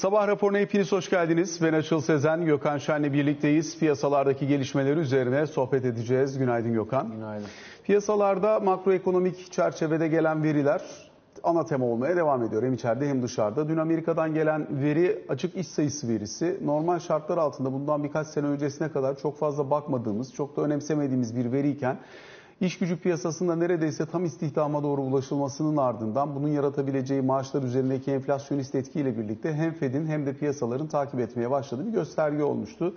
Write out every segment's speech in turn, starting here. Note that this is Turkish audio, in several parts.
Sabah raporuna hepiniz hoş geldiniz. Ben Açıl Sezen, Gökhan Şen'le birlikteyiz. Piyasalardaki gelişmeleri üzerine sohbet edeceğiz. Günaydın Gökhan. Günaydın. Piyasalarda makroekonomik çerçevede gelen veriler ana tema olmaya devam ediyor. Hem içeride hem dışarıda. Dün Amerika'dan gelen veri açık iş sayısı verisi. Normal şartlar altında bundan birkaç sene öncesine kadar çok fazla bakmadığımız, çok da önemsemediğimiz bir veriyken İş gücü piyasasında neredeyse tam istihdama doğru ulaşılmasının ardından bunun yaratabileceği maaşlar üzerindeki enflasyonist etkiyle birlikte hem Fed'in hem de piyasaların takip etmeye başladığı bir gösterge olmuştu.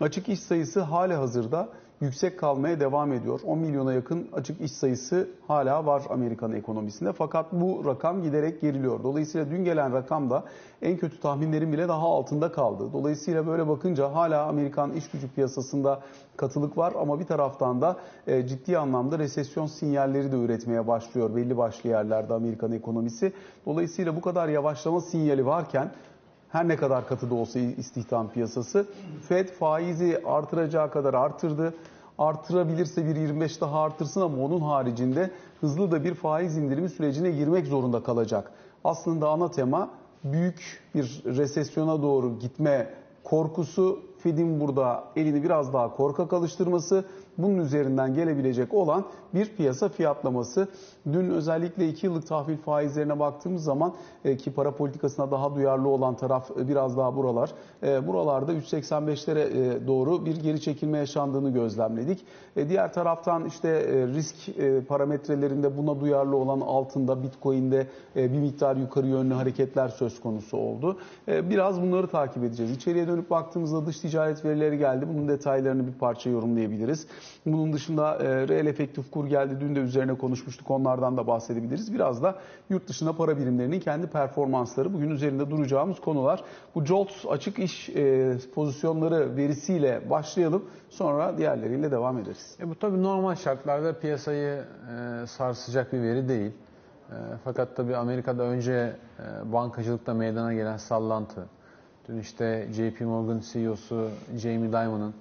Açık iş sayısı hali hazırda yüksek kalmaya devam ediyor. 10 milyona yakın açık iş sayısı hala var Amerikan ekonomisinde. Fakat bu rakam giderek geriliyor. Dolayısıyla dün gelen rakam da en kötü tahminlerin bile daha altında kaldı. Dolayısıyla böyle bakınca hala Amerikan iş gücü piyasasında katılık var ama bir taraftan da e, ciddi anlamda resesyon sinyalleri de üretmeye başlıyor belli başlı yerlerde Amerikan ekonomisi. Dolayısıyla bu kadar yavaşlama sinyali varken her ne kadar katı da olsa istihdam piyasası Fed faizi artıracağı kadar artırdı. Artırabilirse bir 25 daha artırsın ama onun haricinde hızlı da bir faiz indirimi sürecine girmek zorunda kalacak. Aslında ana tema büyük bir resesyona doğru gitme korkusu Fed'in burada elini biraz daha korkak alıştırması bunun üzerinden gelebilecek olan bir piyasa fiyatlaması. Dün özellikle 2 yıllık tahvil faizlerine baktığımız zaman e, ki para politikasına daha duyarlı olan taraf e, biraz daha buralar. E, buralarda 3.85'lere doğru bir geri çekilme yaşandığını gözlemledik. Diğer taraftan işte risk parametrelerinde buna duyarlı olan altında Bitcoin'de bir miktar yukarı yönlü hareketler söz konusu oldu. Biraz bunları takip edeceğiz. İçeriye dönüp baktığımızda dış ticaret verileri geldi. Bunun detaylarını bir parça yorumlayabiliriz. Bunun dışında e, reel efektif kur geldi. Dün de üzerine konuşmuştuk. Onlardan da bahsedebiliriz. Biraz da yurt dışına para birimlerinin kendi performansları. Bugün üzerinde duracağımız konular. Bu JOLTS açık iş e, pozisyonları verisiyle başlayalım. Sonra diğerleriyle devam ederiz. E bu tabii normal şartlarda piyasayı e, sarsacak bir veri değil. E, fakat tabii Amerika'da önce e, bankacılıkta meydana gelen sallantı, dün işte JP Morgan CEO'su Jamie Dimon'ın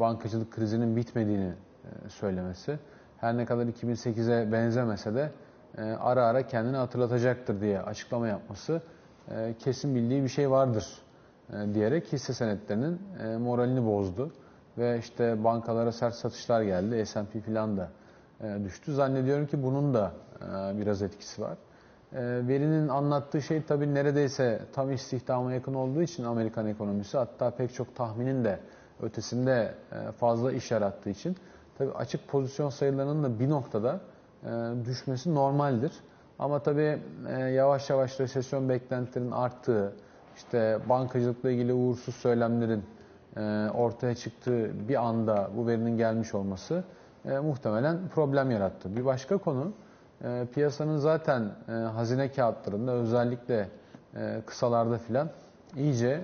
bankacılık krizinin bitmediğini e, söylemesi. Her ne kadar 2008'e benzemese de e, ara ara kendini hatırlatacaktır diye açıklama yapması kesin bildiği bir şey vardır diyerek hisse senetlerinin moralini bozdu. Ve işte bankalara sert satışlar geldi. S&P falan da düştü. Zannediyorum ki bunun da biraz etkisi var. Verinin anlattığı şey tabii neredeyse tam istihdama yakın olduğu için Amerikan ekonomisi hatta pek çok tahminin de ötesinde e, fazla iş yarattığı için tabii açık pozisyon sayılarının da bir noktada e, düşmesi normaldir. Ama tabii e, yavaş yavaş resesyon beklentilerinin arttığı, işte bankacılıkla ilgili uğursuz söylemlerin ortaya çıktığı bir anda bu verinin gelmiş olması muhtemelen problem yarattı. Bir başka konu piyasanın zaten hazine kağıtlarında özellikle kısalarda filan iyice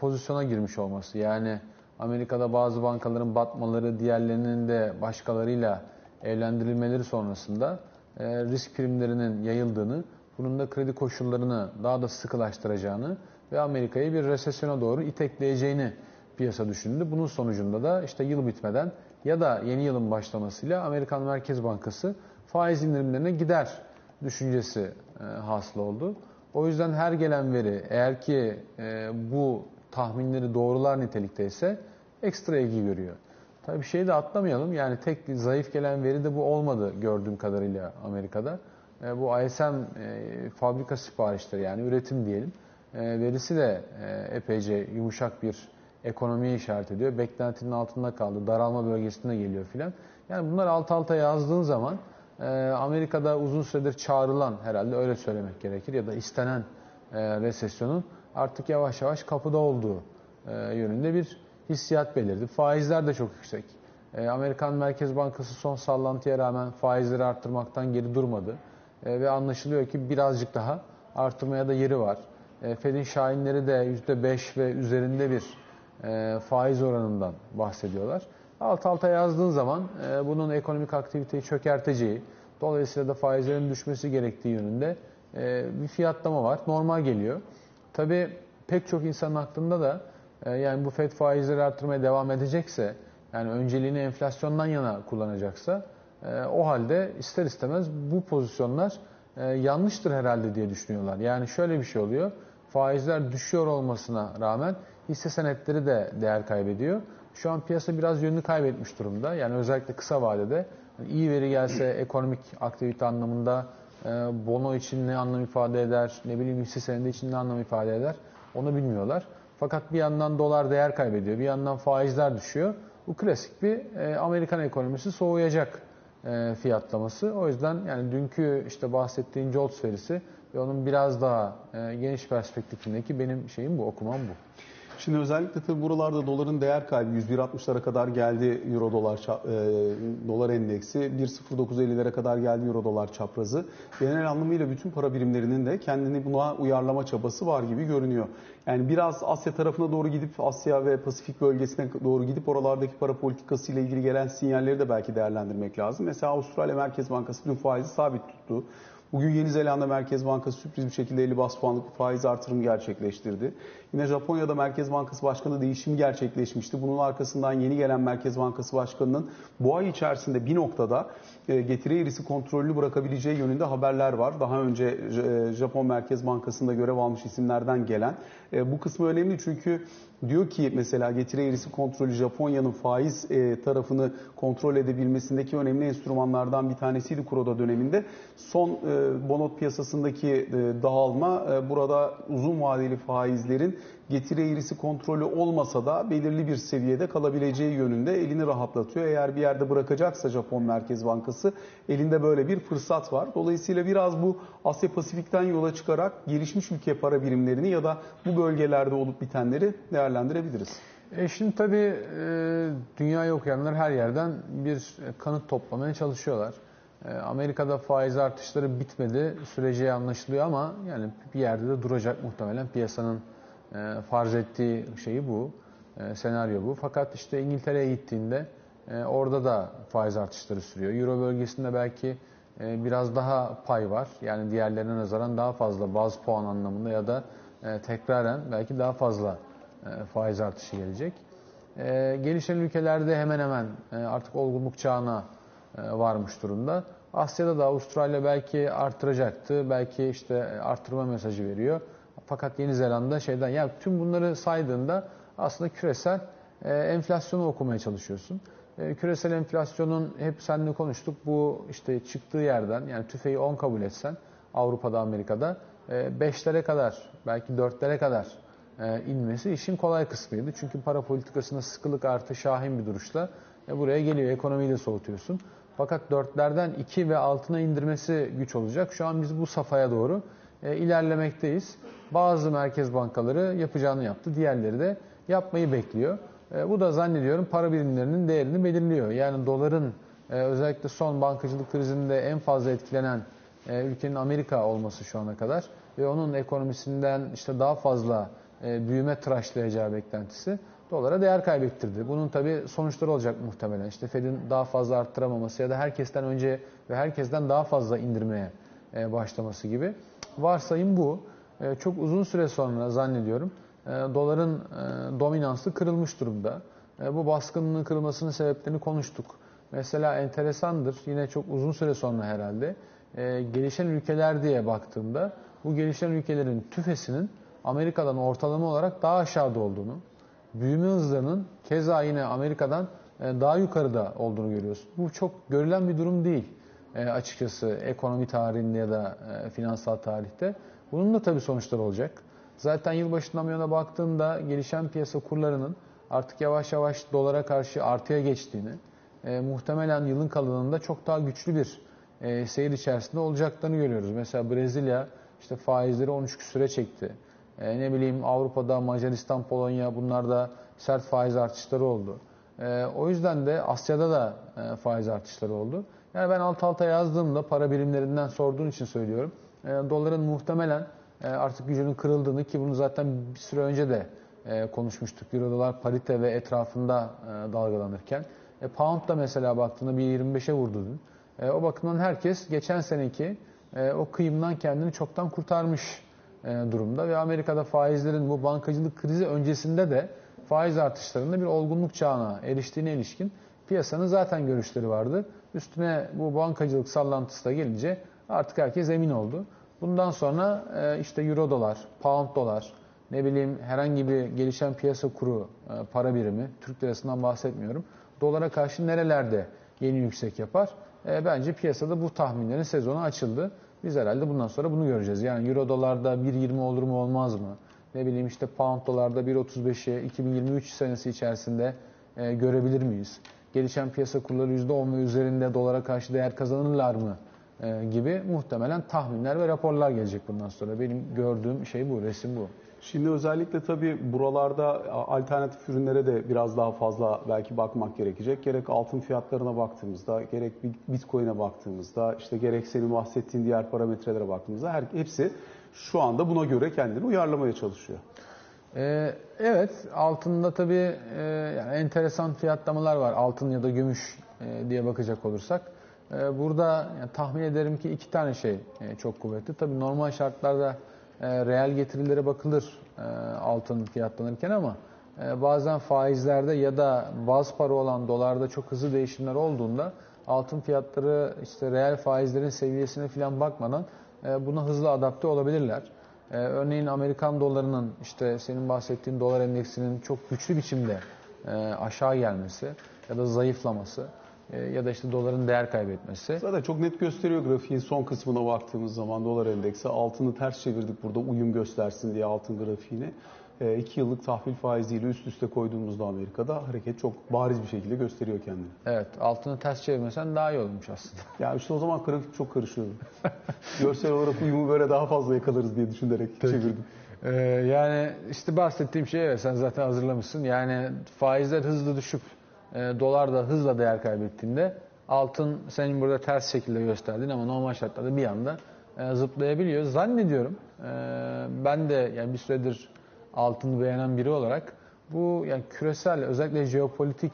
pozisyona girmiş olması. Yani Amerika'da bazı bankaların batmaları, diğerlerinin de başkalarıyla evlendirilmeleri sonrasında e, risk primlerinin yayıldığını, bunun da kredi koşullarını daha da sıkılaştıracağını ve Amerika'yı bir resesyona doğru itekleyeceğini piyasa düşündü. Bunun sonucunda da işte yıl bitmeden ya da yeni yılın başlamasıyla Amerikan Merkez Bankası faiz indirimlerine gider düşüncesi e, hasıl oldu. O yüzden her gelen veri eğer ki e, bu tahminleri doğrular nitelikteyse ekstra ilgi görüyor. Tabii şeyi de atlamayalım. Yani tek zayıf gelen veri de bu olmadı gördüğüm kadarıyla Amerika'da. E, bu ISM e, fabrika siparişleri yani üretim diyelim. E, verisi de e, epeyce yumuşak bir ekonomiye işaret ediyor. Beklentinin altında kaldı. Daralma bölgesine geliyor filan. Yani bunlar alt alta yazdığın zaman e, Amerika'da uzun süredir çağrılan herhalde öyle söylemek gerekir ya da istenen e, resesyonun artık yavaş yavaş kapıda olduğu e, yönünde bir hissiyat belirdi. Faizler de çok yüksek. E, Amerikan Merkez Bankası son sallantıya rağmen faizleri arttırmaktan geri durmadı. E, ve anlaşılıyor ki birazcık daha arttırmaya da yeri var. E, Fed'in şahinleri de %5 ve üzerinde bir e, faiz oranından bahsediyorlar. Alt alta yazdığın zaman e, bunun ekonomik aktiviteyi çökerteceği, dolayısıyla da faizlerin düşmesi gerektiği yönünde e, bir fiyatlama var. Normal geliyor. Tabii pek çok insanın aklında da yani bu FED faizleri arttırmaya devam edecekse yani önceliğini enflasyondan yana kullanacaksa e, o halde ister istemez bu pozisyonlar e, yanlıştır herhalde diye düşünüyorlar. Yani şöyle bir şey oluyor. faizler düşüyor olmasına rağmen hisse senetleri de değer kaybediyor. Şu an piyasa biraz yönünü kaybetmiş durumda. Yani özellikle kısa vadede iyi veri gelse ekonomik aktivite anlamında e, bono için ne anlam ifade eder, ne bileyim hisse senedi için ne anlam ifade eder onu bilmiyorlar. Fakat bir yandan dolar değer kaybediyor, bir yandan faizler düşüyor. Bu klasik bir e, Amerikan ekonomisi soğuyacak e, fiyatlaması. O yüzden yani dünkü işte bahsettiğin JOLTS verisi ve onun biraz daha e, geniş perspektifindeki benim şeyim bu, okumam bu. Şimdi özellikle tabii buralarda doların değer kaybı 101.60'lara kadar geldi euro dolar e, dolar endeksi 1.0950'lere kadar geldi euro dolar çaprazı. Genel anlamıyla bütün para birimlerinin de kendini buna uyarlama çabası var gibi görünüyor. Yani biraz Asya tarafına doğru gidip Asya ve Pasifik bölgesine doğru gidip oralardaki para politikası ile ilgili gelen sinyalleri de belki değerlendirmek lazım. Mesela Avustralya Merkez Bankası dün faizi sabit tuttu. Bugün Yeni Zelanda Merkez Bankası sürpriz bir şekilde 50 bas puanlık faiz artırımı gerçekleştirdi. Yine Japonya'da Merkez Bankası Başkanı değişim gerçekleşmişti. Bunun arkasından yeni gelen Merkez Bankası Başkanı'nın bu ay içerisinde bir noktada e, getiri eğrisi kontrolünü bırakabileceği yönünde haberler var. Daha önce e, Japon Merkez Bankası'nda görev almış isimlerden gelen. E, Bu kısmı önemli çünkü diyor ki mesela getiri eğrisi kontrolü Japonya'nın faiz tarafını kontrol edebilmesindeki önemli enstrümanlardan bir tanesiydi Kuroda döneminde. Son bonot piyasasındaki dağılma burada uzun vadeli faizlerin getiri eğrisi kontrolü olmasa da belirli bir seviyede kalabileceği yönünde elini rahatlatıyor. Eğer bir yerde bırakacaksa Japon Merkez Bankası elinde böyle bir fırsat var. Dolayısıyla biraz bu Asya Pasifik'ten yola çıkarak gelişmiş ülke para birimlerini ya da bu bölgelerde olup bitenleri değerlendirebiliriz. E şimdi tabii e, dünyayı okuyanlar her yerden bir kanıt toplamaya çalışıyorlar. E, Amerika'da faiz artışları bitmedi, süreci anlaşılıyor ama yani bir yerde de duracak muhtemelen piyasanın e, farz ettiği şeyi bu, e, senaryo bu. Fakat işte İngiltere'ye gittiğinde e, orada da faiz artışları sürüyor. Euro bölgesinde belki e, biraz daha pay var. Yani diğerlerine nazaran daha fazla baz puan anlamında ya da e, tekraren belki daha fazla faiz artışı gelecek. Gelişen ülkelerde hemen hemen artık olgunluk çağına varmış durumda. Asya'da da Avustralya belki artıracaktı. Belki işte artırma mesajı veriyor. Fakat Yeni Zelanda şeyden ya tüm bunları saydığında aslında küresel e, enflasyonu okumaya çalışıyorsun. E, küresel enflasyonun hep seninle konuştuk. Bu işte çıktığı yerden yani tüfeği 10 kabul etsen Avrupa'da Amerika'da 5'lere kadar belki 4'lere kadar e, inmesi işin kolay kısmıydı. Çünkü para politikasında sıkılık artı şahin bir duruşla e, buraya geliyor. Ekonomiyi de soğutuyorsun. Fakat dörtlerden 2 ve altına indirmesi güç olacak. Şu an biz bu safhaya doğru e, ilerlemekteyiz. Bazı merkez bankaları yapacağını yaptı. Diğerleri de yapmayı bekliyor. E, bu da zannediyorum para birimlerinin değerini belirliyor. Yani doların e, özellikle son bankacılık krizinde en fazla etkilenen e, ülkenin Amerika olması şu ana kadar ve onun ekonomisinden işte daha fazla e, büyüme tıraşlayacağı beklentisi dolara değer kaybettirdi. Bunun tabi sonuçları olacak muhtemelen. İşte Fed'in daha fazla arttıramaması ya da herkesten önce ve herkesten daha fazla indirmeye e, başlaması gibi. Varsayım bu. E, çok uzun süre sonra zannediyorum e, doların e, dominansı kırılmış durumda. E, bu baskının kırılmasının sebeplerini konuştuk. Mesela enteresandır, yine çok uzun süre sonra herhalde, e, gelişen ülkeler diye baktığımda bu gelişen ülkelerin tüfesinin Amerika'dan ortalama olarak daha aşağıda olduğunu, büyüme hızlarının keza yine Amerika'dan e, daha yukarıda olduğunu görüyoruz. Bu çok görülen bir durum değil e, açıkçası ekonomi tarihinde ya da e, finansal tarihte. Bunun da tabii sonuçları olacak. Zaten yılbaşından bu yana baktığında gelişen piyasa kurlarının artık yavaş yavaş dolara karşı artıya geçtiğini, e, muhtemelen yılın kalanında çok daha güçlü bir e, seyir içerisinde olacaklarını görüyoruz. Mesela Brezilya işte faizleri 13 küsüre çekti. E, ne bileyim Avrupa'da Macaristan, Polonya bunlarda sert faiz artışları oldu. E, o yüzden de Asya'da da e, faiz artışları oldu. Yani ben alt alta yazdığımda para birimlerinden sorduğun için söylüyorum. E, doların muhtemelen e, artık gücünün kırıldığını ki bunu zaten bir süre önce de e, konuşmuştuk. Euro dolar parite ve etrafında e, dalgalanırken. E, pound da mesela baktığında bir 25'e vurdu dün. E, o bakımdan herkes geçen seneki e, o kıyımdan kendini çoktan kurtarmış e, durumda ve Amerika'da faizlerin bu bankacılık krizi öncesinde de faiz artışlarında bir olgunluk çağına eriştiğine ilişkin piyasanın zaten görüşleri vardı. Üstüne bu bankacılık sallantısı da gelince artık herkes emin oldu. Bundan sonra e, işte euro dolar, pound dolar, ne bileyim herhangi bir gelişen piyasa kuru e, para birimi, Türk lirasından bahsetmiyorum. Dolara karşı nerelerde yeni yüksek yapar? E, bence piyasada bu tahminlerin sezonu açıldı. Biz herhalde bundan sonra bunu göreceğiz. Yani euro dolarda 1.20 olur mu olmaz mı? Ne bileyim işte pound dolarda 1.35'i 2023 senesi içerisinde görebilir miyiz? Gelişen piyasa kurları %10 ve üzerinde dolara karşı değer kazanırlar mı? E, gibi muhtemelen tahminler ve raporlar gelecek bundan sonra. Benim gördüğüm şey bu, resim bu. Şimdi özellikle tabii buralarda alternatif ürünlere de biraz daha fazla belki bakmak gerekecek. Gerek altın fiyatlarına baktığımızda, gerek Bitcoin'e baktığımızda, işte gerek senin bahsettiğin diğer parametrelere baktığımızda her, hepsi şu anda buna göre kendini uyarlamaya çalışıyor. Ee, evet, altında tabii e, yani enteresan fiyatlamalar var. Altın ya da gümüş e, diye bakacak olursak. E, burada yani tahmin ederim ki iki tane şey e, çok kuvvetli. Tabii normal şartlarda e, reel getirilere bakılır e, altın fiyatlanırken ama e, bazen faizlerde ya da baz para olan dolarda çok hızlı değişimler olduğunda altın fiyatları işte reel faizlerin seviyesine falan bakmadan buna hızlı adapte olabilirler. Örneğin Amerikan dolarının işte senin bahsettiğin dolar endeksinin çok güçlü biçimde aşağı gelmesi ya da zayıflaması e, ya da işte doların değer kaybetmesi. Zaten çok net gösteriyor grafiğin son kısmına baktığımız zaman dolar endeksi. Altını ters çevirdik burada uyum göstersin diye altın grafiğini. 2 e, yıllık tahvil faiziyle üst üste koyduğumuzda Amerika'da hareket çok bariz bir şekilde gösteriyor kendini. Evet, altını ters çevirmesen daha iyi olmuş aslında. Ya işte o zaman grafik çok karışıyordu. Görsel olarak uyumu böyle daha fazla yakalarız diye düşünerek Peki. çevirdim. Ee, yani işte bahsettiğim şey evet sen zaten hazırlamışsın. Yani faizler hızlı düşüp e, dolar da hızla değer kaybettiğinde altın senin burada ters şekilde gösterdin ama normal şartlarda bir anda e, zıplayabiliyor. Zannediyorum e, ben de yani bir süredir altını beğenen biri olarak bu yani küresel özellikle jeopolitik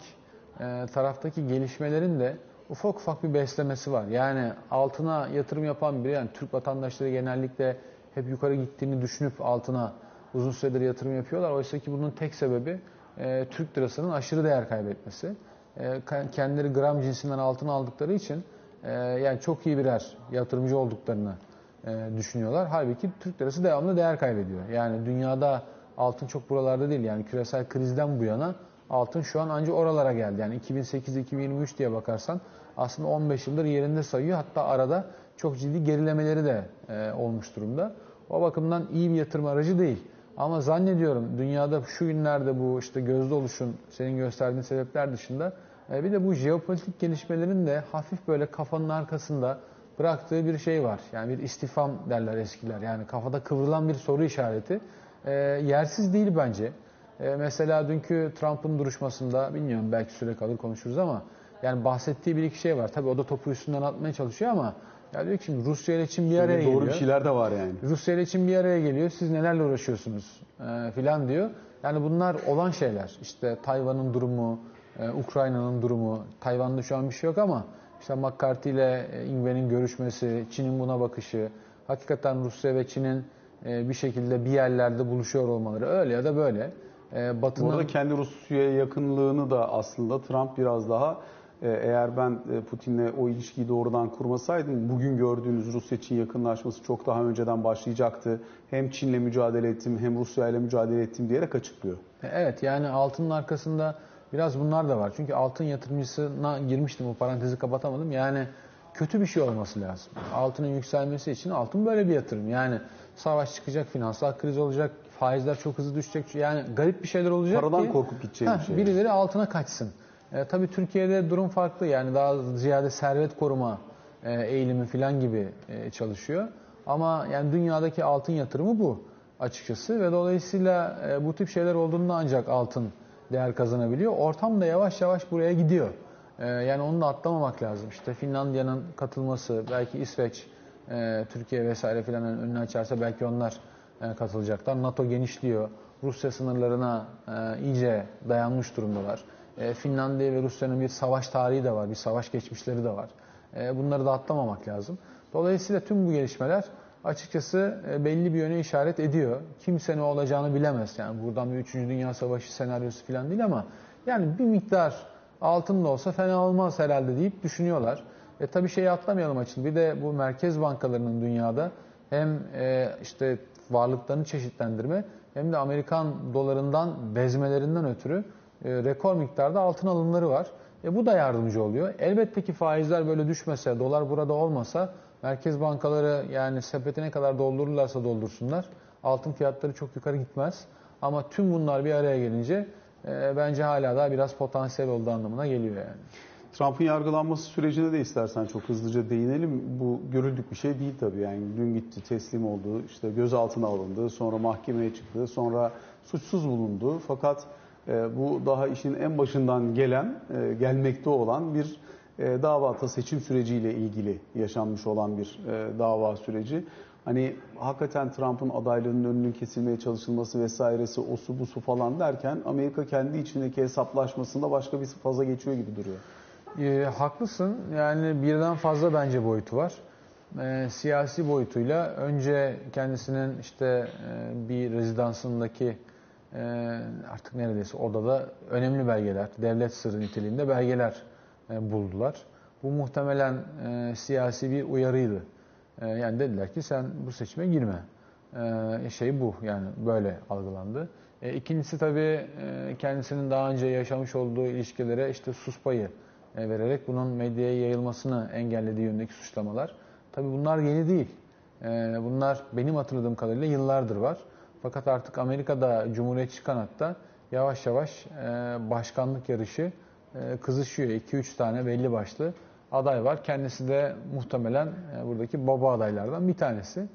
e, taraftaki gelişmelerin de ufak ufak bir beslemesi var. Yani altına yatırım yapan biri yani Türk vatandaşları genellikle hep yukarı gittiğini düşünüp altına uzun süredir yatırım yapıyorlar. Oysa ki bunun tek sebebi e, Türk lirasının aşırı değer kaybetmesi. E, kendileri gram cinsinden altın aldıkları için e, yani çok iyi birer yatırımcı olduklarını e, düşünüyorlar. Halbuki Türk lirası devamlı değer kaybediyor. Yani dünyada altın çok buralarda değil. Yani küresel krizden bu yana altın şu an ancak oralara geldi. Yani 2008-2023 diye bakarsan aslında 15 yıldır yerinde sayıyor. Hatta arada çok ciddi gerilemeleri de e, olmuş durumda. O bakımdan iyi bir yatırım aracı değil. Ama zannediyorum dünyada şu günlerde bu işte gözde oluşun senin gösterdiğin sebepler dışında e, bir de bu jeopolitik gelişmelerin de hafif böyle kafanın arkasında bıraktığı bir şey var. Yani bir istifam derler eskiler. Yani kafada kıvrılan bir soru işareti. E, yersiz değil bence. E, mesela dünkü Trump'ın duruşmasında bilmiyorum belki süre kalır konuşuruz ama yani bahsettiği bir iki şey var. Tabii o da topu üstünden atmaya çalışıyor ama ya diyor ki şimdi Rusya ile Çin bir araya doğru geliyor. Doğru bir şeyler de var yani. Rusya ile Çin bir araya geliyor. Siz nelerle uğraşıyorsunuz e, filan diyor. Yani bunlar olan şeyler. İşte Tayvan'ın durumu, e, Ukrayna'nın durumu. Tayvan'da şu an bir şey yok ama işte McCarthy ile e, Ingven'in görüşmesi, Çin'in buna bakışı, hakikaten Rusya ve Çin'in e, bir şekilde bir yerlerde buluşuyor olmaları öyle ya da böyle. E, Batı'nın... Orada kendi Rusya'ya yakınlığını da aslında Trump biraz daha ee, eğer ben e, Putin'le o ilişkiyi doğrudan kurmasaydım bugün gördüğünüz Rusya-Çin yakınlaşması çok daha önceden başlayacaktı. Hem Çin'le mücadele ettim hem Rusya ile mücadele ettim diyerek açıklıyor. E, evet yani altının arkasında biraz bunlar da var. Çünkü altın yatırımcısına girmiştim o parantezi kapatamadım. Yani kötü bir şey olması lazım. Altının yükselmesi için altın böyle bir yatırım. Yani savaş çıkacak, finansal kriz olacak, faizler çok hızlı düşecek. Yani garip bir şeyler olacak Paradan ki, korkup gideceği bir şey. Birileri altına kaçsın. E, tabii Türkiye'de durum farklı yani daha ziyade servet koruma e, eğilimi falan gibi e, çalışıyor. Ama yani dünyadaki altın yatırımı bu açıkçası ve dolayısıyla e, bu tip şeyler olduğunda ancak altın değer kazanabiliyor. Ortam da yavaş yavaş buraya gidiyor. E, yani onu da atlamamak lazım. İşte Finlandiya'nın katılması, belki İsveç, e, Türkiye vesaire filan önünü açarsa belki onlar e, katılacaklar. NATO genişliyor. Rusya sınırlarına e, iyice dayanmış durumdalar. Finlandiya ve Rusya'nın bir savaş tarihi de var, bir savaş geçmişleri de var. Bunları da atlamamak lazım. Dolayısıyla tüm bu gelişmeler açıkçası belli bir yöne işaret ediyor. Kimse ne olacağını bilemez. Yani buradan bir 3. Dünya Savaşı senaryosu falan değil ama yani bir miktar altın da olsa fena olmaz herhalde deyip düşünüyorlar. E tabii şeyi atlamayalım açın. Bir de bu merkez bankalarının dünyada hem e, işte varlıklarını çeşitlendirme hem de Amerikan dolarından bezmelerinden ötürü e, rekor miktarda altın alımları var. E, bu da yardımcı oluyor. Elbette ki faizler böyle düşmese, dolar burada olmasa merkez bankaları yani sepeti ne kadar doldururlarsa doldursunlar altın fiyatları çok yukarı gitmez. Ama tüm bunlar bir araya gelince e, bence hala daha biraz potansiyel olduğu anlamına geliyor yani. Trump'ın yargılanması sürecine de istersen çok hızlıca değinelim. Bu görüldük bir şey değil tabii. Yani dün gitti, teslim oldu, işte gözaltına alındı, sonra mahkemeye çıktı, sonra suçsuz bulundu. Fakat e, bu daha işin en başından gelen, e, gelmekte olan bir e, dava seçim süreciyle ilgili yaşanmış olan bir e, dava süreci. Hani hakikaten Trump'ın adaylığının önünün kesilmeye çalışılması vesairesi o su bu su falan derken Amerika kendi içindeki hesaplaşmasında başka bir faza geçiyor gibi duruyor. E, haklısın. Yani birden fazla bence boyutu var. E, siyasi boyutuyla önce kendisinin işte e, bir rezidansındaki e, artık neredeyse odada önemli belgeler, devlet sırrı niteliğinde belgeler e, buldular. Bu muhtemelen e, siyasi bir uyarıydı. E, yani dediler ki sen bu seçime girme. E, şey bu yani böyle algılandı. E, ikincisi tabii e, kendisinin daha önce yaşamış olduğu ilişkilere işte sus payı e, vererek bunun medyaya yayılmasını engellediği yönündeki suçlamalar. Tabii bunlar yeni değil. E, bunlar benim hatırladığım kadarıyla yıllardır var. Fakat artık Amerika'da Cumhuriyetçi kanatta yavaş yavaş e, başkanlık yarışı kızışıyor. 2-3 tane belli başlı aday var. Kendisi de muhtemelen buradaki baba adaylardan bir tanesi.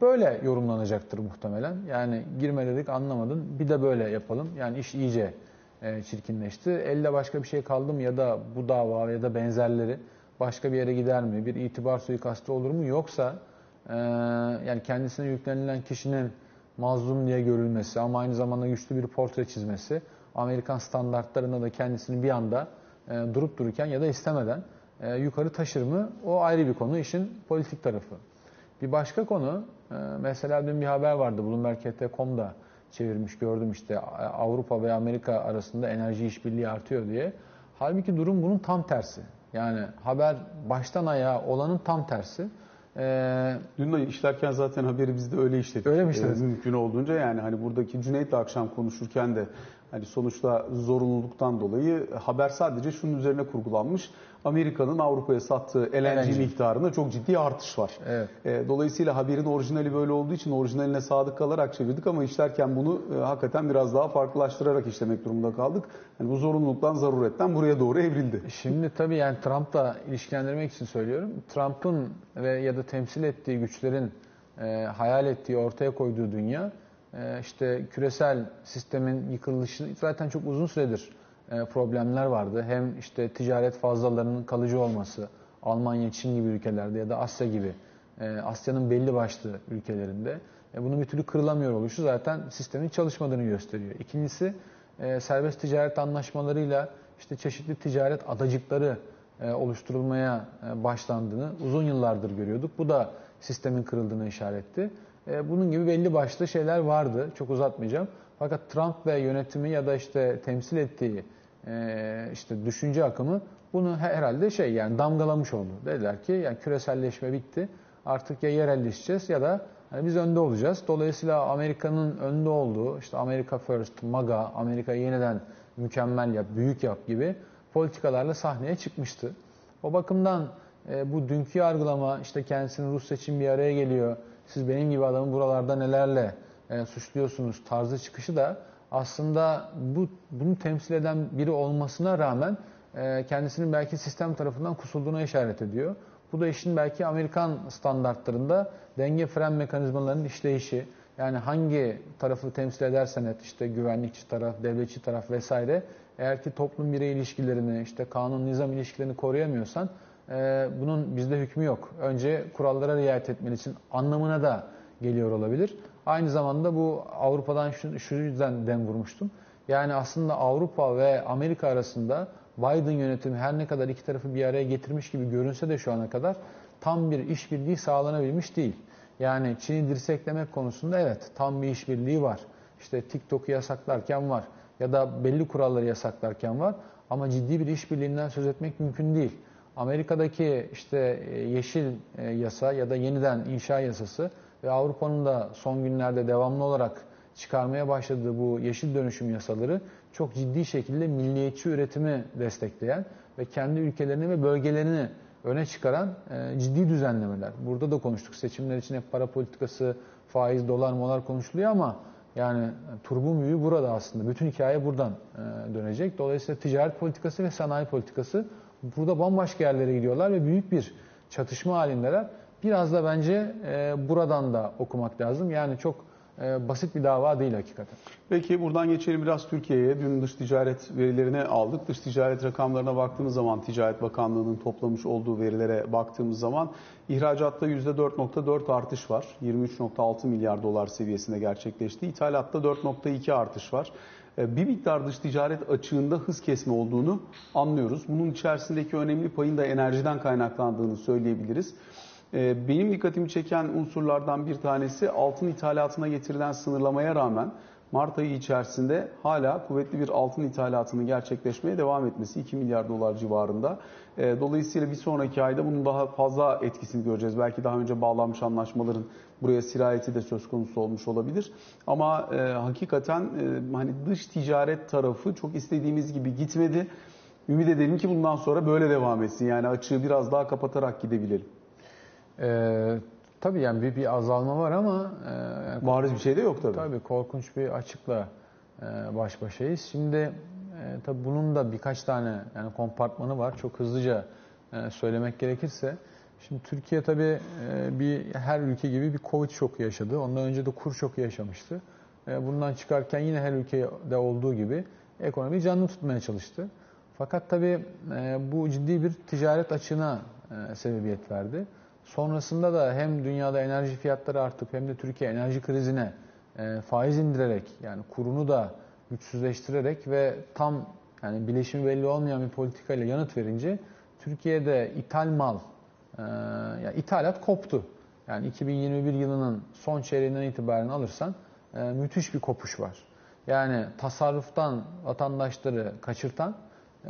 Böyle yorumlanacaktır muhtemelen. Yani girme dedik anlamadın bir de böyle yapalım. Yani iş iyice e, çirkinleşti. Elde başka bir şey kaldı mı ya da bu dava ya da benzerleri başka bir yere gider mi? Bir itibar suikastı olur mu? Yoksa e, yani kendisine yüklenilen kişinin mazlum diye görülmesi ama aynı zamanda güçlü bir portre çizmesi Amerikan standartlarında da kendisini bir anda e, durup dururken ya da istemeden yukarı taşır mı? O ayrı bir konu, işin politik tarafı. Bir başka konu, mesela dün bir haber vardı Bloomberg.com'da çevirmiş gördüm işte Avrupa ve Amerika arasında enerji işbirliği artıyor diye. Halbuki durum bunun tam tersi. Yani haber baştan ayağa olanın tam tersi. Ee, Dün de işlerken zaten haberi biz de öyle işledik. Öyle mi işlediniz? Ee, mümkün olduğunca yani hani buradaki Cüneyt'le akşam konuşurken de hani sonuçta zorunluluktan dolayı haber sadece şunun üzerine kurgulanmış. Amerika'nın Avrupa'ya sattığı LNG, LNG miktarında çok ciddi artış var. Evet. E, dolayısıyla haberin orijinali böyle olduğu için orijinaline sadık kalarak çevirdik ama işlerken bunu e, hakikaten biraz daha farklılaştırarak işlemek durumunda kaldık. Yani bu zorunluluktan, zaruretten buraya doğru evrildi. Şimdi tabii yani Trump'la ilişkilendirmek için söylüyorum. Trump'ın ve ya da temsil ettiği güçlerin e, hayal ettiği, ortaya koyduğu dünya işte küresel sistemin yıkılışı zaten çok uzun süredir e, problemler vardı. Hem işte ticaret fazlalarının kalıcı olması, Almanya, Çin gibi ülkelerde ya da Asya gibi, e, Asya'nın belli başlı ülkelerinde e, bunun bir türlü kırılamıyor oluşu zaten sistemin çalışmadığını gösteriyor. İkincisi serbest ticaret anlaşmalarıyla işte çeşitli ticaret adacıkları oluşturulmaya başlandığını uzun yıllardır görüyorduk. Bu da sistemin kırıldığını işaretti. Bunun gibi belli başlı şeyler vardı. Çok uzatmayacağım. Fakat Trump ve yönetimi ya da işte temsil ettiği e, işte düşünce akımı bunu herhalde şey yani damgalamış oldu. Dediler ki yani küreselleşme bitti. Artık ya yerelleşeceğiz ya da hani biz önde olacağız. Dolayısıyla Amerika'nın önde olduğu işte Amerika First, MAGA, Amerika'yı yeniden mükemmel yap, büyük yap gibi politikalarla sahneye çıkmıştı. O bakımdan e, bu dünkü yargılama işte kendisinin Rusya için bir araya geliyor. Siz benim gibi adamı buralarda nelerle e, suçluyorsunuz tarzı çıkışı da aslında bu bunu temsil eden biri olmasına rağmen e, kendisinin belki sistem tarafından kusulduğuna işaret ediyor. Bu da işin belki Amerikan standartlarında denge fren mekanizmalarının işleyişi. Yani hangi tarafı temsil edersen et işte güvenlikçi taraf, devletçi taraf vesaire eğer ki toplum birey ilişkilerini işte kanun nizam ilişkilerini koruyamıyorsan e, bunun bizde hükmü yok. Önce kurallara riayet etmelisin anlamına da geliyor olabilir. Aynı zamanda bu Avrupa'dan şu, şu yüzden dem vurmuştum. Yani aslında Avrupa ve Amerika arasında Biden yönetimi her ne kadar iki tarafı bir araya getirmiş gibi görünse de şu ana kadar tam bir işbirliği sağlanabilmiş değil. Yani Çin'i dirseklemek konusunda evet tam bir işbirliği var. İşte TikTok'u yasaklarken var ya da belli kuralları yasaklarken var ama ciddi bir işbirliğinden söz etmek mümkün değil. Amerika'daki işte e, yeşil e, yasa ya da yeniden inşa yasası ve Avrupa'nın da son günlerde devamlı olarak çıkarmaya başladığı bu yeşil dönüşüm yasaları çok ciddi şekilde milliyetçi üretimi destekleyen ve kendi ülkelerini ve bölgelerini öne çıkaran e, ciddi düzenlemeler. Burada da konuştuk. Seçimler için hep para politikası, faiz, dolar, molar konuşuluyor ama yani turbun büyüğü burada aslında. Bütün hikaye buradan dönecek. Dolayısıyla ticaret politikası ve sanayi politikası burada bambaşka yerlere gidiyorlar ve büyük bir çatışma halindeler. Biraz da bence e, buradan da okumak lazım. Yani çok e, basit bir dava değil hakikaten. Peki buradan geçelim biraz Türkiye'ye. Dün dış ticaret verilerini aldık. Dış ticaret rakamlarına baktığımız zaman Ticaret Bakanlığı'nın toplamış olduğu verilere baktığımız zaman ihracatta %4.4 artış var. 23.6 milyar dolar seviyesinde gerçekleşti. İthalatta 4.2 artış var. E, bir miktar dış ticaret açığında hız kesme olduğunu anlıyoruz. Bunun içerisindeki önemli payın da enerjiden kaynaklandığını söyleyebiliriz. E, benim dikkatimi çeken unsurlardan bir tanesi altın ithalatına getirilen sınırlamaya rağmen Mart ayı içerisinde hala kuvvetli bir altın ithalatının gerçekleşmeye devam etmesi 2 milyar dolar civarında. E, dolayısıyla bir sonraki ayda bunun daha fazla etkisini göreceğiz. Belki daha önce bağlanmış anlaşmaların buraya sirayeti de söz konusu olmuş olabilir. Ama e, hakikaten e, hani dış ticaret tarafı çok istediğimiz gibi gitmedi. Ümit edelim ki bundan sonra böyle devam etsin. Yani açığı biraz daha kapatarak gidebilelim. Ee, tabii yani bir, bir azalma var ama e, Bariz bir şey de yok tabii. Tabii korkunç bir açıkla e, baş başayız. Şimdi e, tabii bunun da birkaç tane yani kompartmanı var. Çok hızlıca e, söylemek gerekirse. Şimdi Türkiye tabii e, bir her ülke gibi bir Covid şoku yaşadı. Ondan önce de kur şoku yaşamıştı. E, bundan çıkarken yine her ülkede olduğu gibi ekonomiyi canlı tutmaya çalıştı. Fakat tabii e, bu ciddi bir ticaret açığına sebebiyet verdi. Sonrasında da hem dünyada enerji fiyatları artıp hem de Türkiye enerji krizine faiz indirerek yani kurunu da güçsüzleştirerek ve tam yani bileşimi belli olmayan bir politikayla yanıt verince Türkiye'de ithal mal e, ithalat koptu. Yani 2021 yılının son çeyreğinden itibaren alırsan e, müthiş bir kopuş var. Yani tasarruftan vatandaşları kaçırtan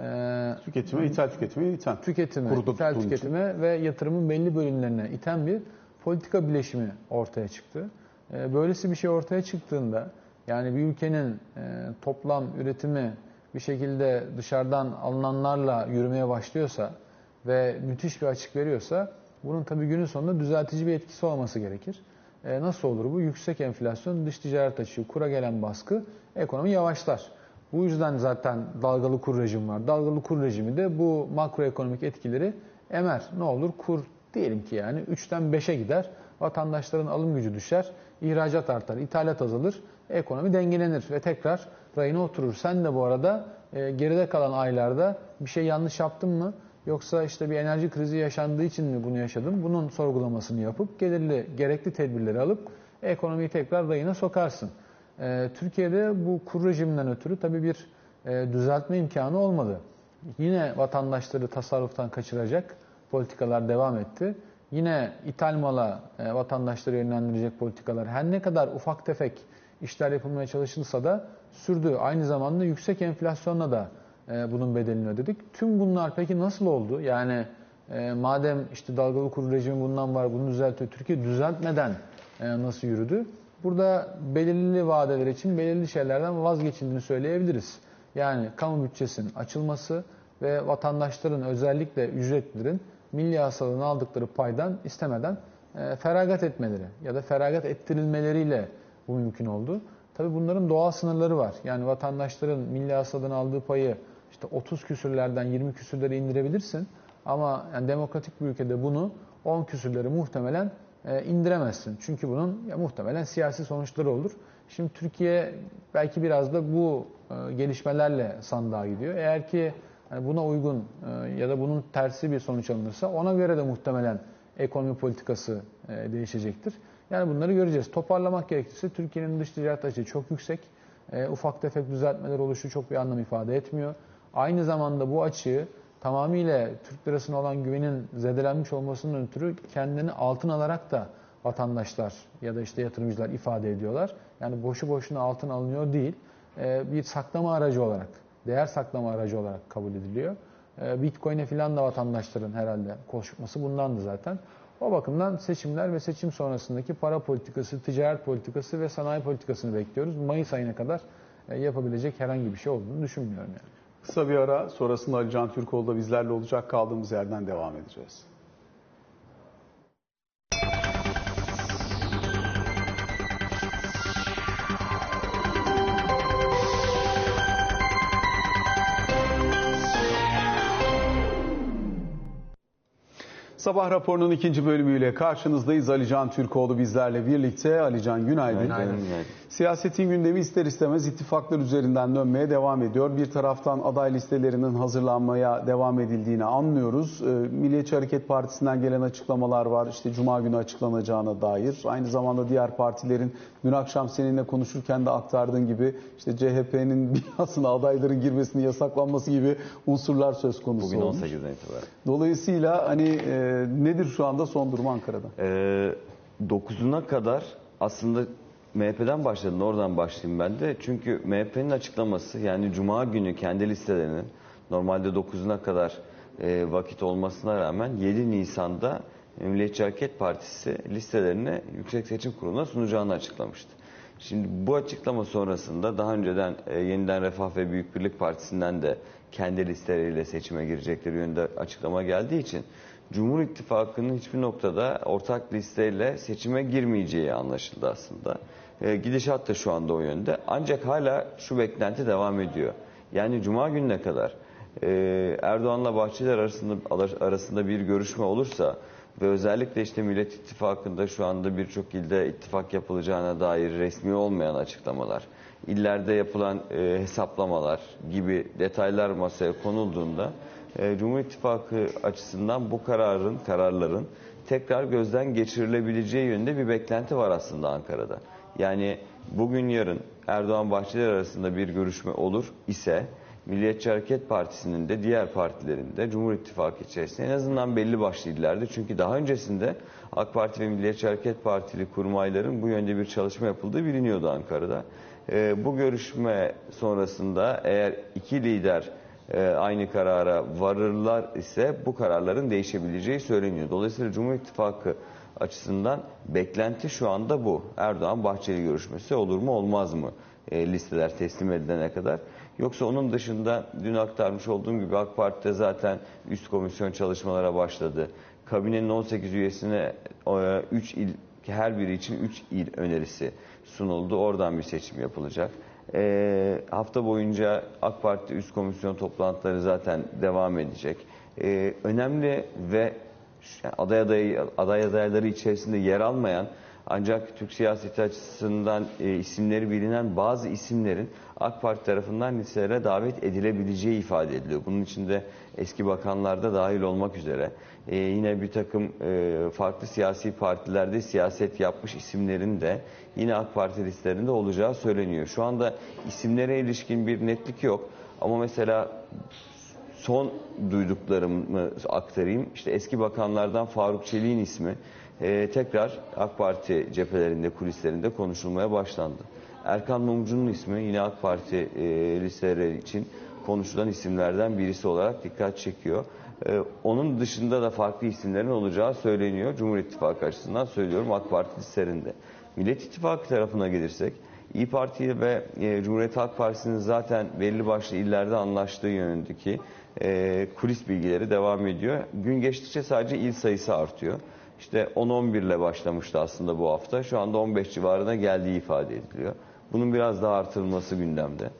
e, tüketime, ithal tüketime iten. Tüketime, Kuruda ithal tüketime için. ve yatırımın belli bölümlerine iten bir politika bileşimi ortaya çıktı. E, böylesi bir şey ortaya çıktığında yani bir ülkenin e, toplam üretimi bir şekilde dışarıdan alınanlarla yürümeye başlıyorsa ve müthiş bir açık veriyorsa bunun tabii günün sonunda düzeltici bir etkisi olması gerekir. E, nasıl olur bu? Yüksek enflasyon, dış ticaret açığı, kura gelen baskı, ekonomi yavaşlar. Bu yüzden zaten dalgalı kur rejimi var. Dalgalı kur rejimi de bu makroekonomik etkileri emer. Ne olur? Kur diyelim ki yani 3'ten 5'e gider. Vatandaşların alım gücü düşer. ihracat artar, ithalat azalır. Ekonomi dengelenir ve tekrar rayına oturur. Sen de bu arada e, geride kalan aylarda bir şey yanlış yaptın mı? Yoksa işte bir enerji krizi yaşandığı için mi bunu yaşadım? Bunun sorgulamasını yapıp gelirli, gerekli tedbirleri alıp ekonomiyi tekrar rayına sokarsın. Ee, Türkiye'de bu kur rejiminden ötürü tabii bir e, düzeltme imkanı olmadı. Yine vatandaşları tasarruftan kaçıracak politikalar devam etti. Yine ithal mala e, vatandaşları yönlendirecek politikalar her ne kadar ufak tefek işler yapılmaya çalışılsa da sürdü. Aynı zamanda yüksek enflasyonla da e, bunun bedelini ödedik. Tüm bunlar peki nasıl oldu? Yani madem işte dalgalı kur rejimi bundan var, bunu düzeltiyor. Türkiye düzeltmeden nasıl yürüdü? Burada belirli vadeler için belirli şeylerden vazgeçildiğini söyleyebiliriz. Yani kamu bütçesinin açılması ve vatandaşların özellikle ücretlilerin milli hasılığın aldıkları paydan istemeden e, feragat etmeleri ya da feragat ettirilmeleriyle bu mümkün oldu. Tabi bunların doğal sınırları var. Yani vatandaşların milli hasılığın aldığı payı işte 30 küsürlerden 20 küsürlere indirebilirsin. Ama yani demokratik bir ülkede bunu 10 küsürleri muhtemelen e, indiremezsin. Çünkü bunun ya, muhtemelen siyasi sonuçları olur. Şimdi Türkiye belki biraz da bu e, gelişmelerle sandığa gidiyor. Eğer ki yani buna uygun e, ya da bunun tersi bir sonuç alınırsa ona göre de muhtemelen ekonomi politikası değişecektir. Yani bunları göreceğiz. Toparlamak gerekirse Türkiye'nin dış ticaret açığı çok yüksek. Ufak tefek düzeltmeler oluşu çok bir anlam ifade etmiyor. Aynı zamanda bu açığı tamamıyla Türk lirasına olan güvenin zedelenmiş olmasının ötürü kendini altın alarak da vatandaşlar ya da işte yatırımcılar ifade ediyorlar. Yani boşu boşuna altın alınıyor değil. Ee, bir saklama aracı olarak, değer saklama aracı olarak kabul ediliyor. E, Bitcoin'e filan da vatandaşların herhalde koşması bundandı zaten. O bakımdan seçimler ve seçim sonrasındaki para politikası, ticaret politikası ve sanayi politikasını bekliyoruz. Mayıs ayına kadar e, yapabilecek herhangi bir şey olduğunu düşünmüyorum yani. Kısa bir ara sonrasında Ali Can Türkoğlu da bizlerle olacak. Kaldığımız yerden devam edeceğiz. Sabah raporunun ikinci bölümüyle karşınızdayız. Ali Can Türkoğlu bizlerle birlikte. Ali Can günaydın. Günaydın. Siyasetin gündemi ister istemez ittifaklar üzerinden dönmeye devam ediyor. Bir taraftan aday listelerinin hazırlanmaya devam edildiğini anlıyoruz. Ee, Milliyetçi Hareket Partisi'nden gelen açıklamalar var. İşte Cuma günü açıklanacağına dair. Aynı zamanda diğer partilerin dün akşam seninle konuşurken de aktardığın gibi işte CHP'nin binasına adayların girmesini yasaklanması gibi unsurlar söz konusu Bugün olmuş. 18'den itibaren. Dolayısıyla hani e, nedir şu anda son durum Ankara'da? Ee, 9'una kadar aslında MHP'den başladın oradan başlayayım ben de. Çünkü MHP'nin açıklaması yani Cuma günü kendi listelerinin normalde 9'una kadar e, vakit olmasına rağmen 7 Nisan'da Milliyetçi Hareket Partisi listelerini Yüksek Seçim Kurulu'na sunacağını açıklamıştı. Şimdi bu açıklama sonrasında daha önceden e, Yeniden Refah ve Büyük Birlik Partisi'nden de kendi listeleriyle seçime girecekleri yönünde açıklama geldiği için Cumhur İttifakı'nın hiçbir noktada ortak listeyle seçime girmeyeceği anlaşıldı aslında. E, gidişat da şu anda o yönde. Ancak hala şu beklenti devam ediyor. Yani Cuma gününe kadar e, Erdoğan'la Bahçeliler arasında arasında bir görüşme olursa ve özellikle işte Millet İttifakı'nda şu anda birçok ilde ittifak yapılacağına dair resmi olmayan açıklamalar, illerde yapılan e, hesaplamalar gibi detaylar masaya konulduğunda e, Cumhur İttifakı açısından bu kararın, kararların tekrar gözden geçirilebileceği yönde bir beklenti var aslında Ankara'da. Yani bugün yarın Erdoğan Bahçeliler arasında bir görüşme olur ise Milliyetçi Hareket Partisi'nin de diğer partilerin de Cumhur İttifakı içerisinde en azından belli başlı. Çünkü daha öncesinde AK Parti ve Milliyetçi Hareket Partili kurmayların bu yönde bir çalışma yapıldığı biliniyordu Ankara'da. Ee, bu görüşme sonrasında eğer iki lider e, aynı karara varırlar ise bu kararların değişebileceği söyleniyor. Dolayısıyla Cumhur İttifakı açısından beklenti şu anda bu. Erdoğan-Bahçeli görüşmesi olur mu olmaz mı e, listeler teslim edilene kadar. Yoksa onun dışında dün aktarmış olduğum gibi AK Parti'de zaten üst komisyon çalışmalara başladı. Kabinenin 18 üyesine 3 il her biri için 3 il önerisi sunuldu. Oradan bir seçim yapılacak. E, hafta boyunca AK Parti üst komisyon toplantıları zaten devam edecek. E, önemli ve aday, aday, aday adayları içerisinde yer almayan ancak Türk siyaseti açısından e, isimleri bilinen bazı isimlerin AK Parti tarafından listelere davet edilebileceği ifade ediliyor. Bunun içinde eski bakanlar da dahil olmak üzere e, yine bir takım e, farklı siyasi partilerde siyaset yapmış isimlerin de yine AK Parti listelerinde olacağı söyleniyor. Şu anda isimlere ilişkin bir netlik yok ama mesela son duyduklarımı aktarayım. İşte eski bakanlardan Faruk Çelik'in ismi e, tekrar AK Parti cephelerinde, kulislerinde konuşulmaya başlandı. Erkan Mumcu'nun ismi yine AK Parti e, listeleri için konuşulan isimlerden birisi olarak dikkat çekiyor. E, onun dışında da farklı isimlerin olacağı söyleniyor. Cumhur İttifakı açısından söylüyorum AK Parti listelerinde. Millet İttifakı tarafına gelirsek, İyi Parti ve e, Cumhuriyet Halk Partisi'nin zaten belli başlı illerde anlaştığı yönündeki e, kulis bilgileri devam ediyor. Gün geçtikçe sadece il sayısı artıyor. İşte 10-11 ile başlamıştı aslında bu hafta. Şu anda 15 civarına geldiği ifade ediliyor. Bunun biraz daha artırılması gündemde.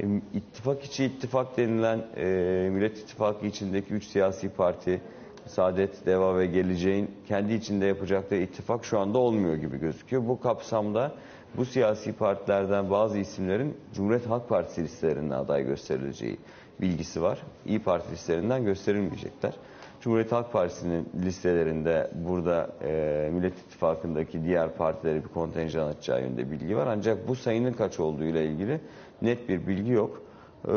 E, ittifak içi ittifak denilen e, Millet İttifakı içindeki 3 siyasi parti Saadet, Deva ve Geleceğin kendi içinde yapacakları ittifak şu anda olmuyor gibi gözüküyor. Bu kapsamda bu siyasi partilerden bazı isimlerin Cumhuriyet Halk Partisi listelerinde aday gösterileceği bilgisi var. İyi Parti listelerinden gösterilmeyecekler. Cumhuriyet Halk Partisi'nin listelerinde burada e, Millet İttifakı'ndaki diğer partilere bir kontenjan açacağı yönünde bilgi var. Ancak bu sayının kaç olduğu ile ilgili net bir bilgi yok. E,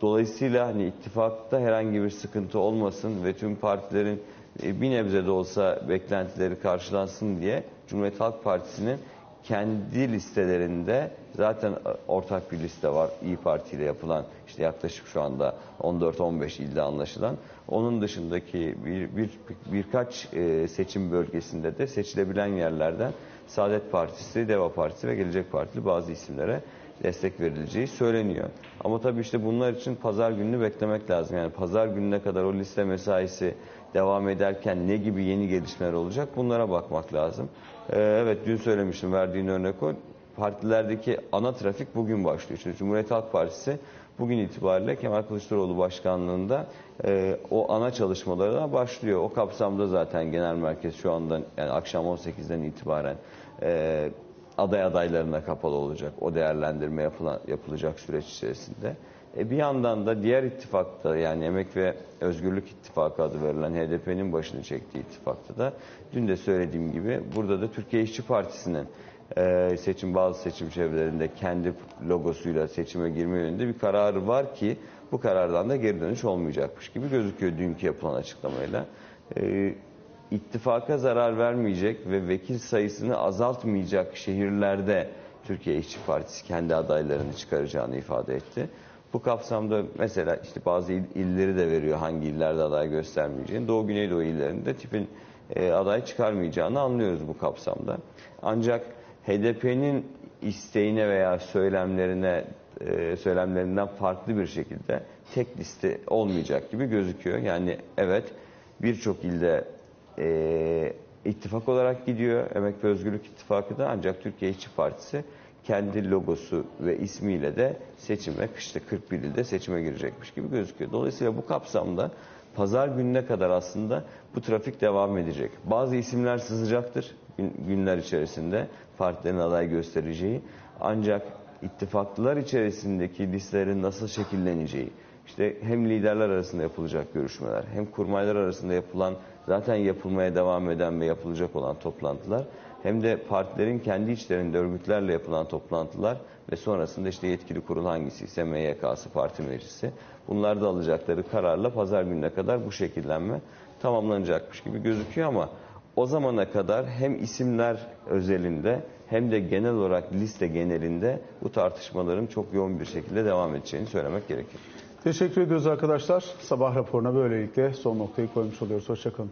dolayısıyla hani ittifakta herhangi bir sıkıntı olmasın ve tüm partilerin e, bir nebze de olsa beklentileri karşılansın diye Cumhuriyet Halk Partisi'nin kendi listelerinde zaten ortak bir liste var. İyi Parti ile yapılan işte yaklaşık şu anda 14-15 ilde anlaşılan. Onun dışındaki bir, bir birkaç e, seçim bölgesinde de seçilebilen yerlerden Saadet Partisi, Deva Partisi ve Gelecek Partili bazı isimlere destek verileceği söyleniyor. Ama tabii işte bunlar için pazar gününü beklemek lazım. Yani pazar gününe kadar o liste mesaisi devam ederken ne gibi yeni gelişmeler olacak bunlara bakmak lazım. Ee, evet dün söylemiştim verdiğin örnek o. Partilerdeki ana trafik bugün başlıyor. Çünkü Cumhuriyet Halk Partisi bugün itibariyle Kemal Kılıçdaroğlu başkanlığında e, o ana çalışmalara başlıyor. O kapsamda zaten genel merkez şu anda yani akşam 18'den itibaren e, aday adaylarına kapalı olacak. O değerlendirme yapılan, yapılacak süreç içerisinde. E bir yandan da diğer ittifakta yani Emek ve Özgürlük İttifakı adı verilen HDP'nin başını çektiği ittifakta da dün de söylediğim gibi burada da Türkiye İşçi Partisi'nin e, seçim bazı seçim çevrelerinde kendi logosuyla seçime girme yönünde bir kararı var ki bu karardan da geri dönüş olmayacakmış gibi gözüküyor dünkü yapılan açıklamayla. E, ittifaka zarar vermeyecek ve vekil sayısını azaltmayacak şehirlerde Türkiye İşçi Partisi kendi adaylarını çıkaracağını ifade etti. Bu kapsamda mesela işte bazı il- illeri de veriyor hangi illerde aday göstermeyeceğini. Doğu Güneydoğu illerinde tipin e, aday çıkarmayacağını anlıyoruz bu kapsamda. Ancak HDP'nin isteğine veya söylemlerine e, söylemlerinden farklı bir şekilde tek liste olmayacak gibi gözüküyor. Yani evet birçok ilde e, ittifak olarak gidiyor. Emek ve Özgürlük İttifakı da ancak Türkiye İşçi Partisi kendi logosu ve ismiyle de seçime, işte 41 ilde seçime girecekmiş gibi gözüküyor. Dolayısıyla bu kapsamda pazar gününe kadar aslında bu trafik devam edecek. Bazı isimler sızacaktır gün- günler içerisinde partilerin aday göstereceği. Ancak ittifaklılar içerisindeki listelerin nasıl şekilleneceği, işte hem liderler arasında yapılacak görüşmeler, hem kurmaylar arasında yapılan, zaten yapılmaya devam eden ve yapılacak olan toplantılar, hem de partilerin kendi içlerinde örgütlerle yapılan toplantılar ve sonrasında işte yetkili kurul hangisi ise MYK'sı, parti meclisi, bunlar da alacakları kararla pazar gününe kadar bu şekillenme tamamlanacakmış gibi gözüküyor ama o zamana kadar hem isimler özelinde hem de genel olarak liste genelinde bu tartışmaların çok yoğun bir şekilde devam edeceğini söylemek gerekir. Teşekkür ediyoruz arkadaşlar. Sabah raporuna böylelikle son noktayı koymuş oluyoruz. Hoşçakalın.